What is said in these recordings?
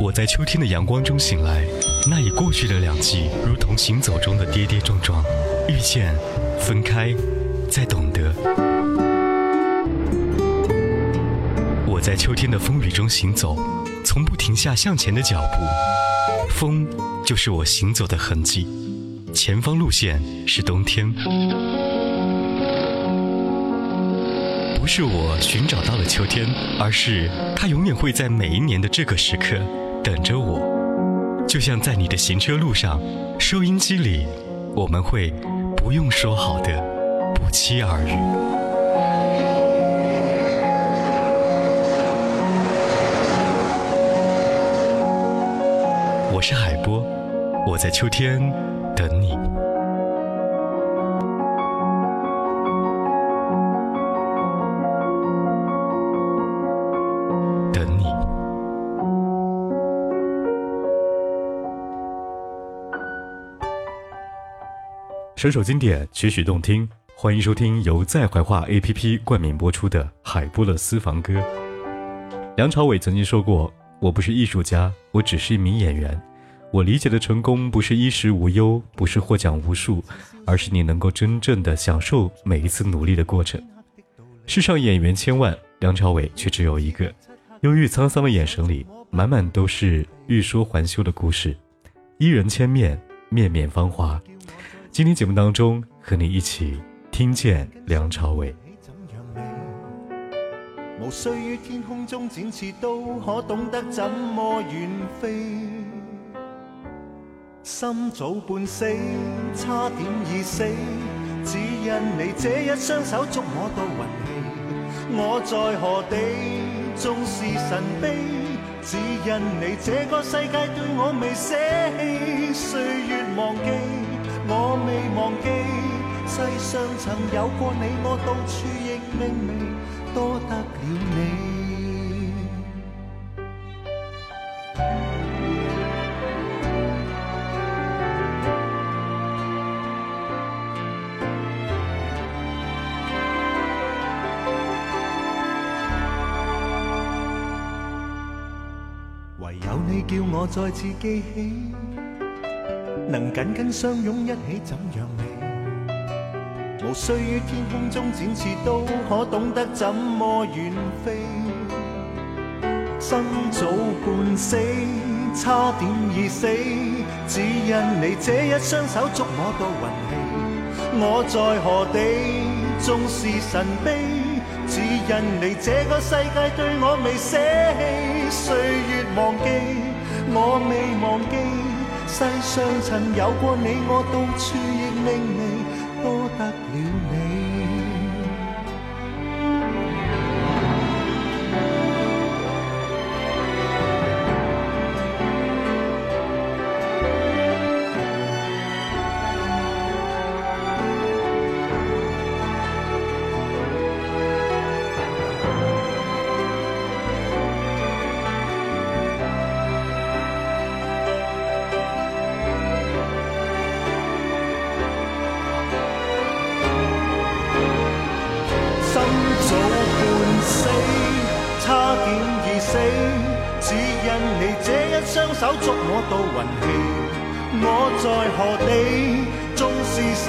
我在秋天的阳光中醒来，那已过去的两季，如同行走中的跌跌撞撞，遇见，分开，再懂得。我在秋天的风雨中行走，从不停下向前的脚步，风就是我行走的痕迹，前方路线是冬天。不是我寻找到了秋天，而是它永远会在每一年的这个时刻。等着我，就像在你的行车路上，收音机里，我们会不用说好的不期而遇。我是海波，我在秋天等你。首首经典，曲曲动听，欢迎收听由在怀化 APP 冠名播出的《海波勒私房歌》。梁朝伟曾经说过：“我不是艺术家，我只是一名演员。我理解的成功，不是衣食无忧，不是获奖无数，而是你能够真正的享受每一次努力的过程。”世上演员千万，梁朝伟却只有一个。忧郁沧桑的眼神里，满满都是欲说还休的故事。伊人千面，面面芳华。今天节目当中，和你一起听见梁朝伟。无需于天空中展翅，都可懂得怎么远飞。心早半死，差点已死，只因你这一双手捉摸到运气。我在何地，纵是神秘，只因你这个世界对我未舍弃。岁月忘记。我未忘记，世上曾有过你，我到处亦明媚，多得了你。唯有你叫我再次记起。能紧紧相拥一起怎样美？无需于天空中展翅，都可懂得怎么远飞。生早半死，差点已死，只因你这一双手捉摸到运气。我在何地，纵是神秘，只因你这个世界对我未舍弃。岁月忘记，我未忘记。世上曾有过你，我到处亦明媚，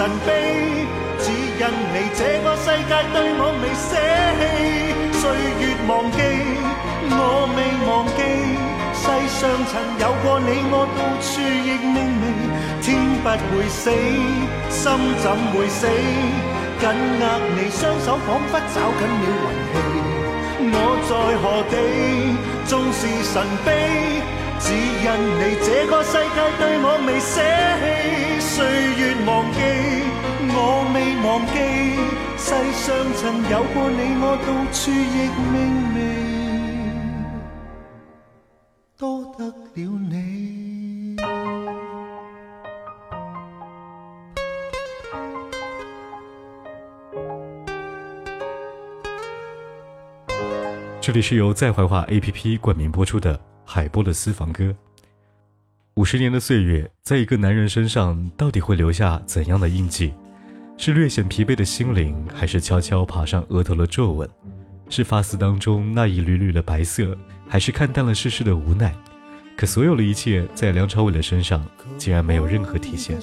神秘，只因你这个世界对我未舍弃。岁月忘记，我未忘记，世上曾有过你，我到处亦明媚。天不会死，心怎会死？紧握你双手，仿佛找紧了运气。我在何地，纵是神秘。只因你这个世界对我未舍弃，岁月忘记，我未忘记，世上曾有过你，我到处亦明媚，多得了你。这里是由在怀化 APP 冠名播出的。海波的私房歌。五十年的岁月，在一个男人身上到底会留下怎样的印记？是略显疲惫的心灵，还是悄悄爬上额头的皱纹？是发丝当中那一缕缕的白色，还是看淡了世事的无奈？可所有的一切在梁朝伟的身上竟然没有任何体现。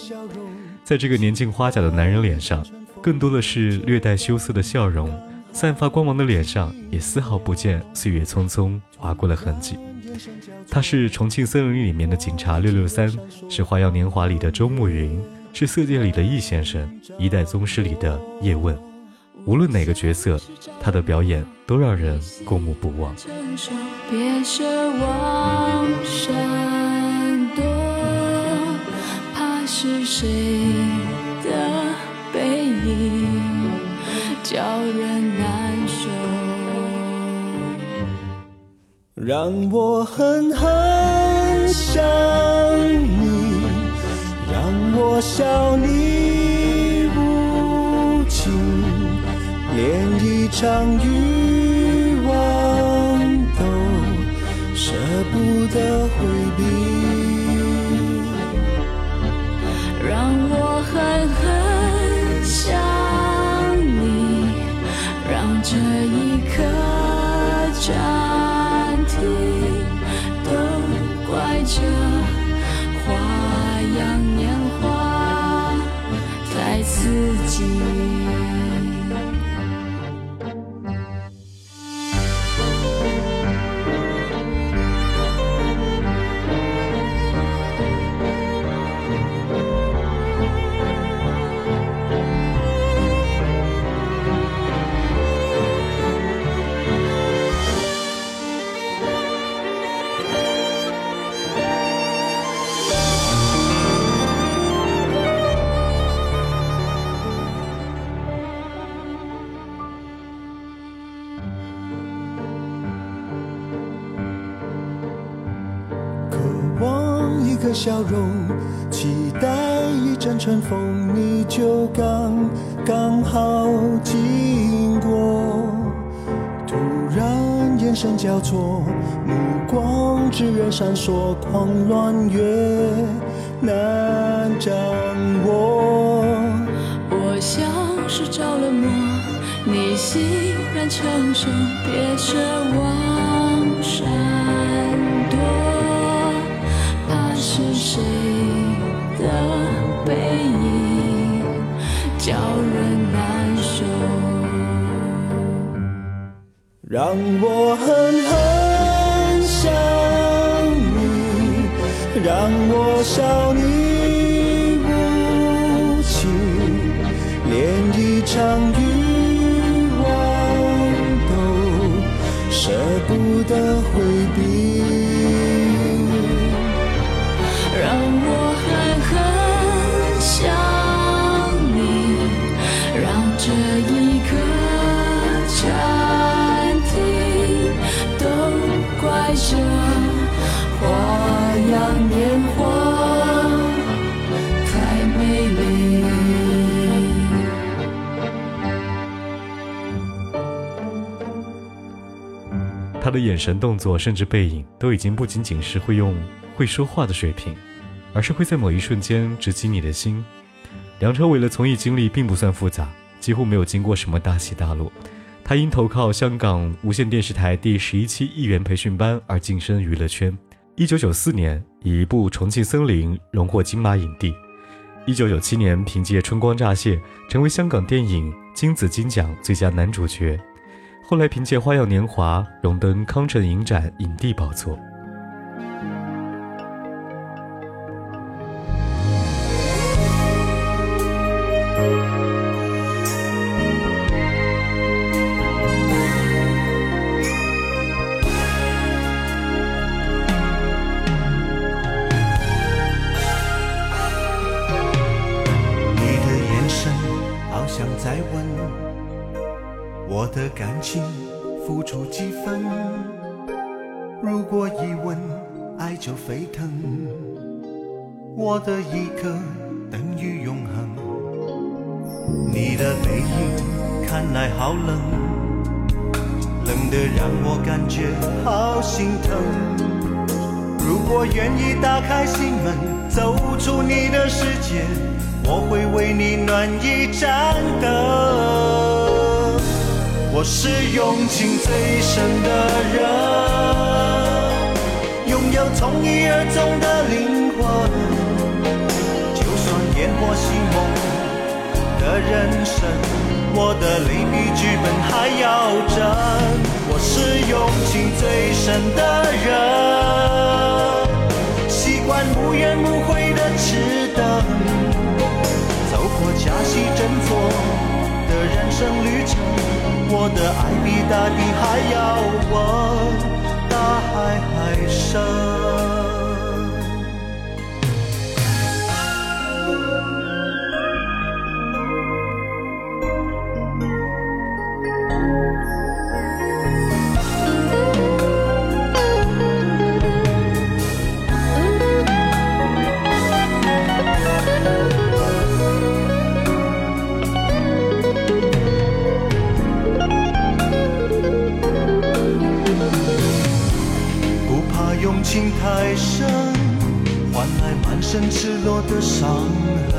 在这个年近花甲的男人脸上，更多的是略带羞涩的笑容，散发光芒的脸上也丝毫不见岁月匆匆划过的痕迹。他是《重庆森林》里面的警察六六三，是《花样年华》里的周慕云，是《色戒》里的易先生，《一代宗师》里的叶问。无论哪个角色，他的表演都让人过目不忘。别奢望闪躲，怕是谁让我狠狠想你，让我笑你无情，连一场欲望都舍不得回避。让我狠狠想你，让这一刻笑容，期待一阵春风，你就刚刚好经过。突然眼神交错，目光炽热闪烁，狂乱越难掌握。我像是着了魔，你欣然承受，别奢望谁的背影叫人难受。让我狠狠想你，让我笑你无情，连一场的眼神、动作，甚至背影，都已经不仅仅是会用会说话的水平，而是会在某一瞬间直击你的心。梁朝伟的从艺经历并不算复杂，几乎没有经过什么大起大落。他因投靠香港无线电视台第十一期艺员培训班而晋升娱乐圈。一九九四年，以一部《重庆森林》荣获金马影帝。一九九七年，凭借《春光乍泄》成为香港电影金紫金奖最佳男主角。后来凭借《花样年华》荣登康城影展影帝宝座。的感情付出几分？如果一问，爱就沸腾，我的一刻等于永恒。你的背影看来好冷，冷得让我感觉好心疼。如果愿意打开心门，走出你的世界，我会为你暖一盏灯。我是用情最深的人，拥有从一而终的灵魂。就算烟火熄梦的人生，我的泪比剧本还要真。我是用情最深的人，习惯无怨无悔的痴等，走过假戏真做的人生旅程。我的爱比大地还要稳，大海还深。情太深，换来满身赤裸的伤痕。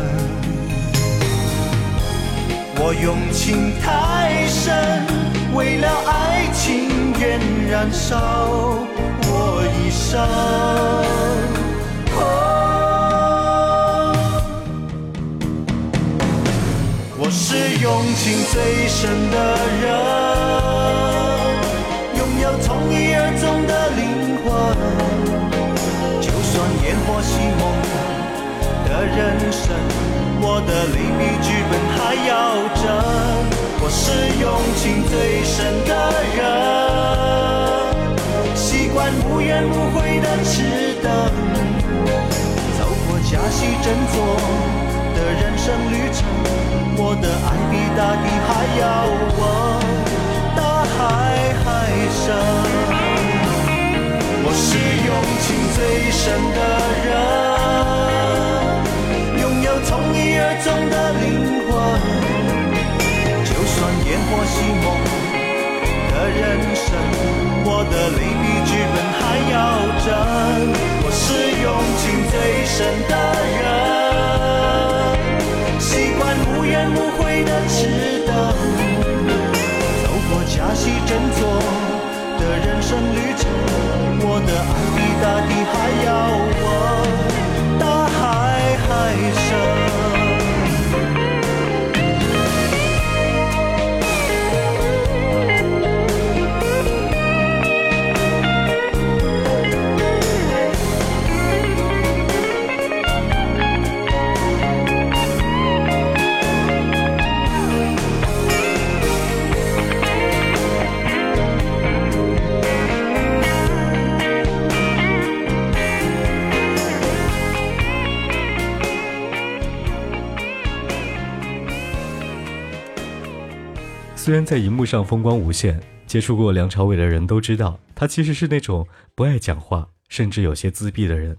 我用情太深，为了爱情愿燃烧我一生。哦我是用情最深的人，人生，我的泪比剧本还要真。我是用情最深的人，习惯无怨无悔的痴等，走过假戏真做的人生旅程。我的爱比大地还要稳，大海还深。我是用情最深的人，烟火熄梦的人生，我的泪比剧本还要真。我是用情最深的人，习惯无怨无悔的痴等，走过假戏真做的人。生旅程。我的爱比大地还要虽然在荧幕上风光无限，接触过梁朝伟的人都知道，他其实是那种不爱讲话，甚至有些自闭的人。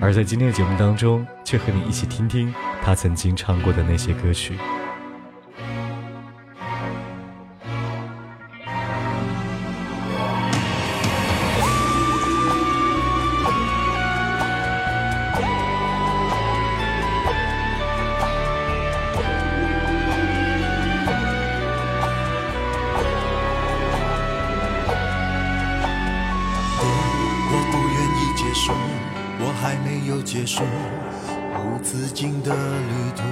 而在今天的节目当中，却和你一起听听他曾经唱过的那些歌曲。没有结束无止境的旅途。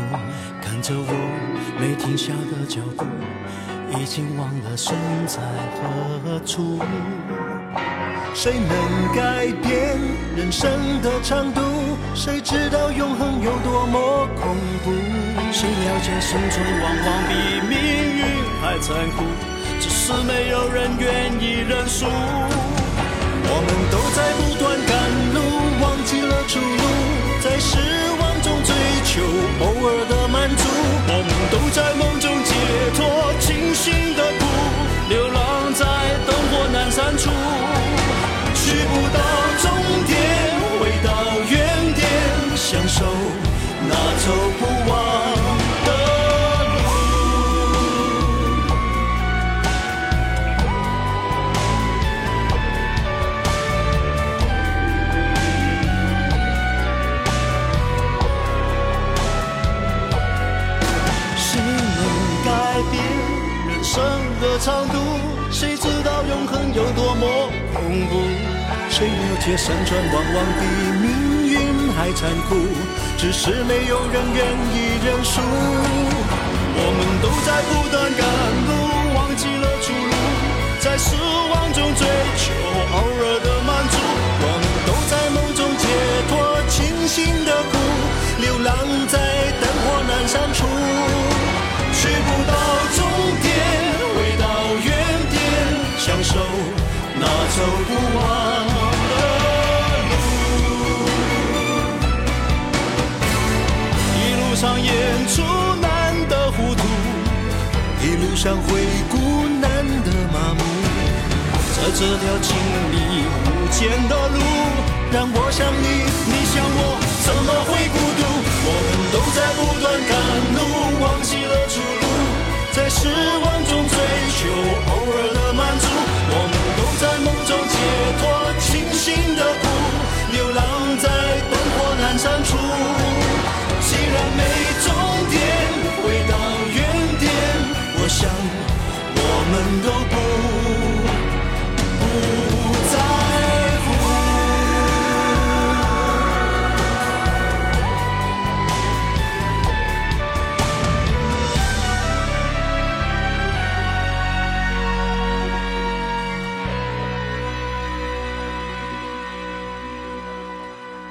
看着我没停下的脚步，已经忘了身在何处。谁能改变人生的长度？谁知道永恒有多么恐怖？谁了解生存往往比命运还残酷？只是没有人愿意认输。我们都在且山川往往比命运还残酷，只是没有人愿意认输。我们都在不断赶路，忘记了出路，在失望中追求偶尔的满足。我们都在梦中解脱清醒的苦，流浪在灯火阑珊处，去不到终点，回到原点，享受那走不完上回顾难的麻木。在这条经历无间的路，让我想你，你想我，怎么会孤独？我们都在不断赶路，忘记了出路，在失望中追求偶尔的满足。我们都在梦中解脱想我们都不不在乎。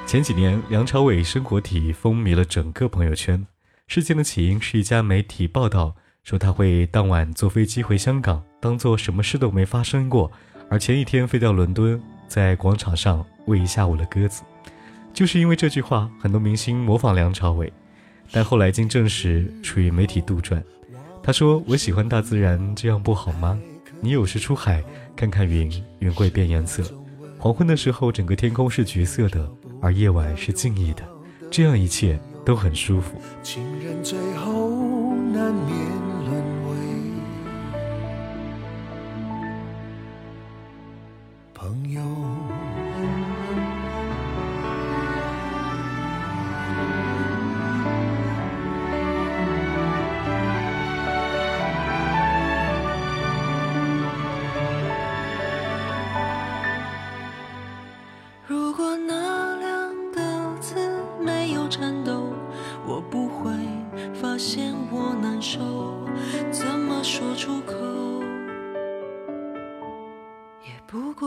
前几年，梁朝伟生活体风靡了整个朋友圈。事件的起因是一家媒体报道说他会当晚坐飞机回香港，当做什么事都没发生过，而前一天飞到伦敦，在广场上喂一下午的鸽子。就是因为这句话，很多明星模仿梁朝伟，但后来经证实属于媒体杜撰。他说：“我喜欢大自然，这样不好吗？你有时出海看看云，云会变颜色。黄昏的时候，整个天空是橘色的，而夜晚是静谧的，这样一切都很舒服。情人最后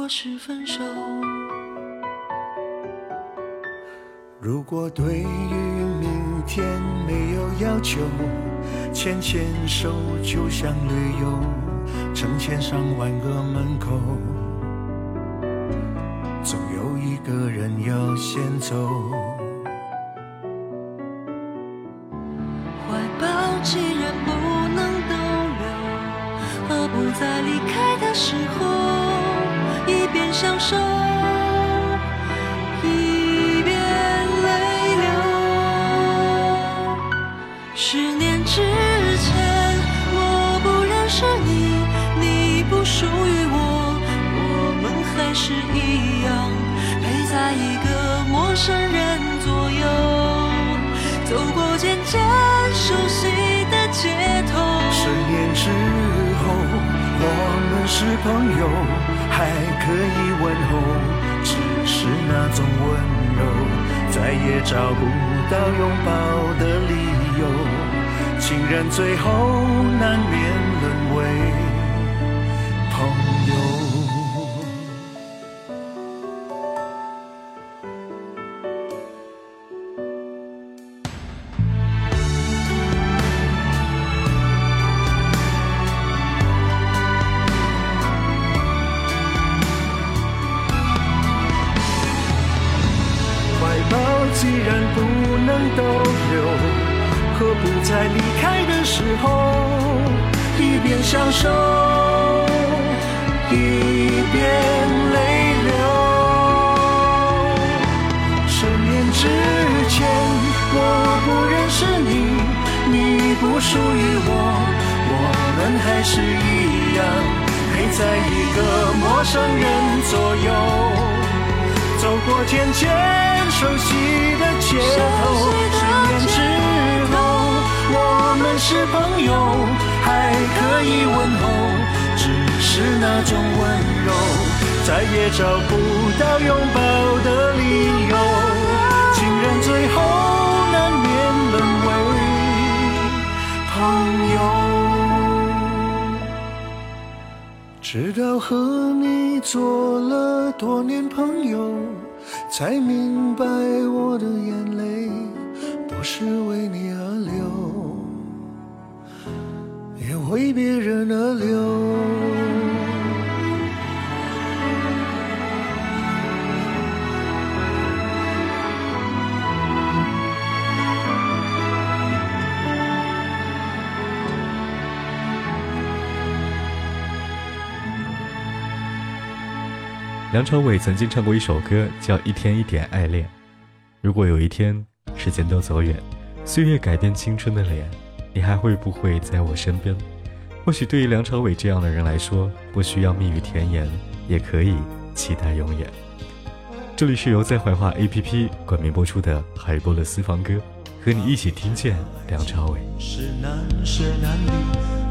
不过是分手。如果对于明天没有要求，牵牵手就像旅游，成千上万个门口，总有一个人要先走。怀抱既然不能逗留，何不在离开的时候相守，一边泪流？十年之前，我不认识你，你不属于我，我们还是一样陪在一个陌生人左右。走过渐渐熟悉的街头，十年之后，我们是朋友，还可以问候，只是那种温柔，再也找不到拥抱的理由。情人最后难免沦为街头，十年之后，我们是朋友，还可以问候，只是那种温柔，再也找不到拥抱的理由，情人最后难免沦为朋友。直到和你做了多年朋友，才明白我的眼泪不是为你而流，也为别人而流。梁朝伟曾经唱过一首歌，叫《一天一点爱恋》。如果有一天时间都走远，岁月改变青春的脸，你还会不会在我身边？或许对于梁朝伟这样的人来说，不需要蜜语甜言，也可以期待永远。这里是由在怀化 APP 冠名播出的《海波的私房歌》，和你一起听见梁朝伟。是男是男女，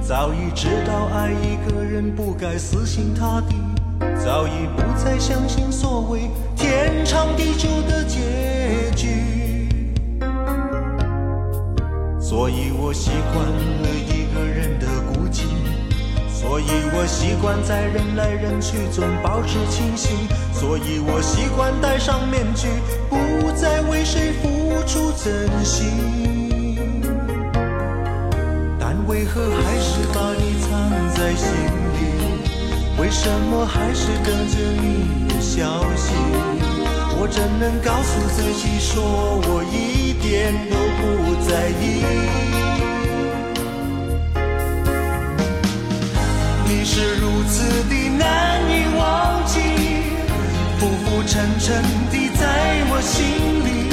早已知道爱一个人不该死心塌地。早已不再相信所谓天长地久的结局，所以我习惯了一个人的孤寂，所以我习惯在人来人去中保持清醒，所以我习惯戴上面具，不再为谁付出真心。但为何还是把你藏在心里？为什么还是等着你的消息？我怎能告诉自己说我一点都不在意？你是如此的难以忘记，浮浮沉沉的在我心里。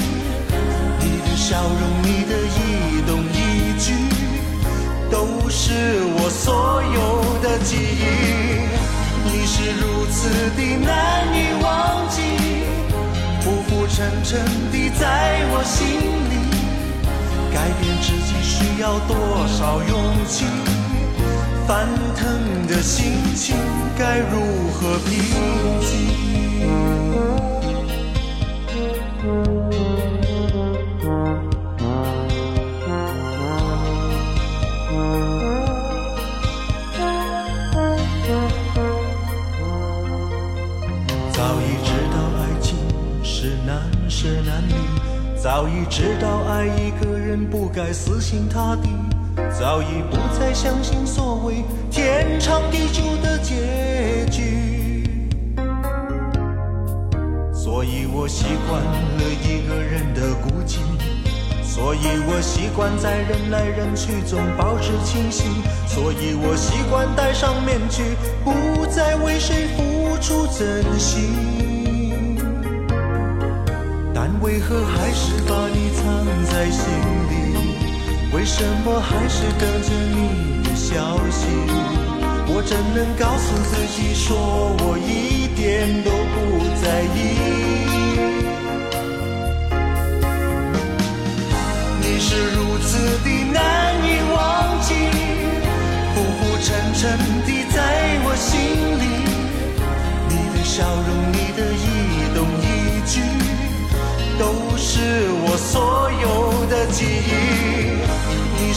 你的笑容，你的一动一举，都是我所有的记忆。你是如此的难以忘记，浮浮沉沉的在我心里。改变自己需要多少勇气？翻腾的心情该如何平静？早已知道爱一个人不该死心塌地，早已不再相信所谓天长地久的结局。所以我习惯了一个人的孤寂，所以我习惯在人来人去中保持清醒，所以我习惯戴上面具，不再为谁付出真心。为何还是把你藏在心里？为什么还是等着你的消息？我怎能告诉自己说我一点都不在意？你是如此的难以忘记，浮浮沉沉地在我心里。你的笑容，你的一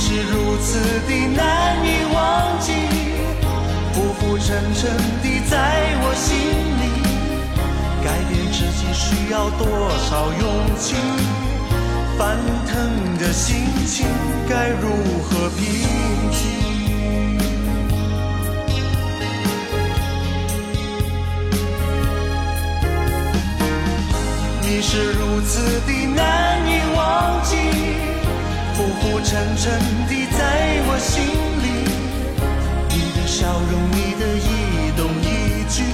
是如此的难以忘记，浮浮沉沉的在我心里。改变自己需要多少勇气？翻腾的心情该如何平静？你是如此的难以忘记，浮浮沉沉地在我心里。你的笑容，你的一动一举，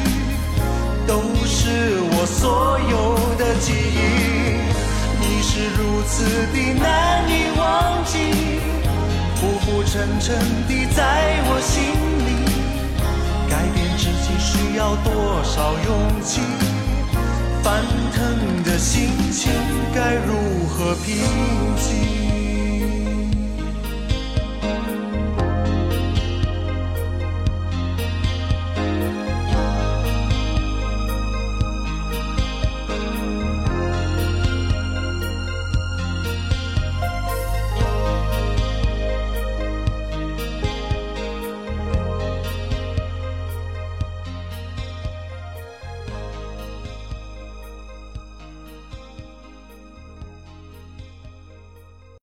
都是我所有的记忆。你是如此的难以忘记，浮浮沉沉地在我心里。改变自己需要多少勇气？翻腾的心情该如何平静？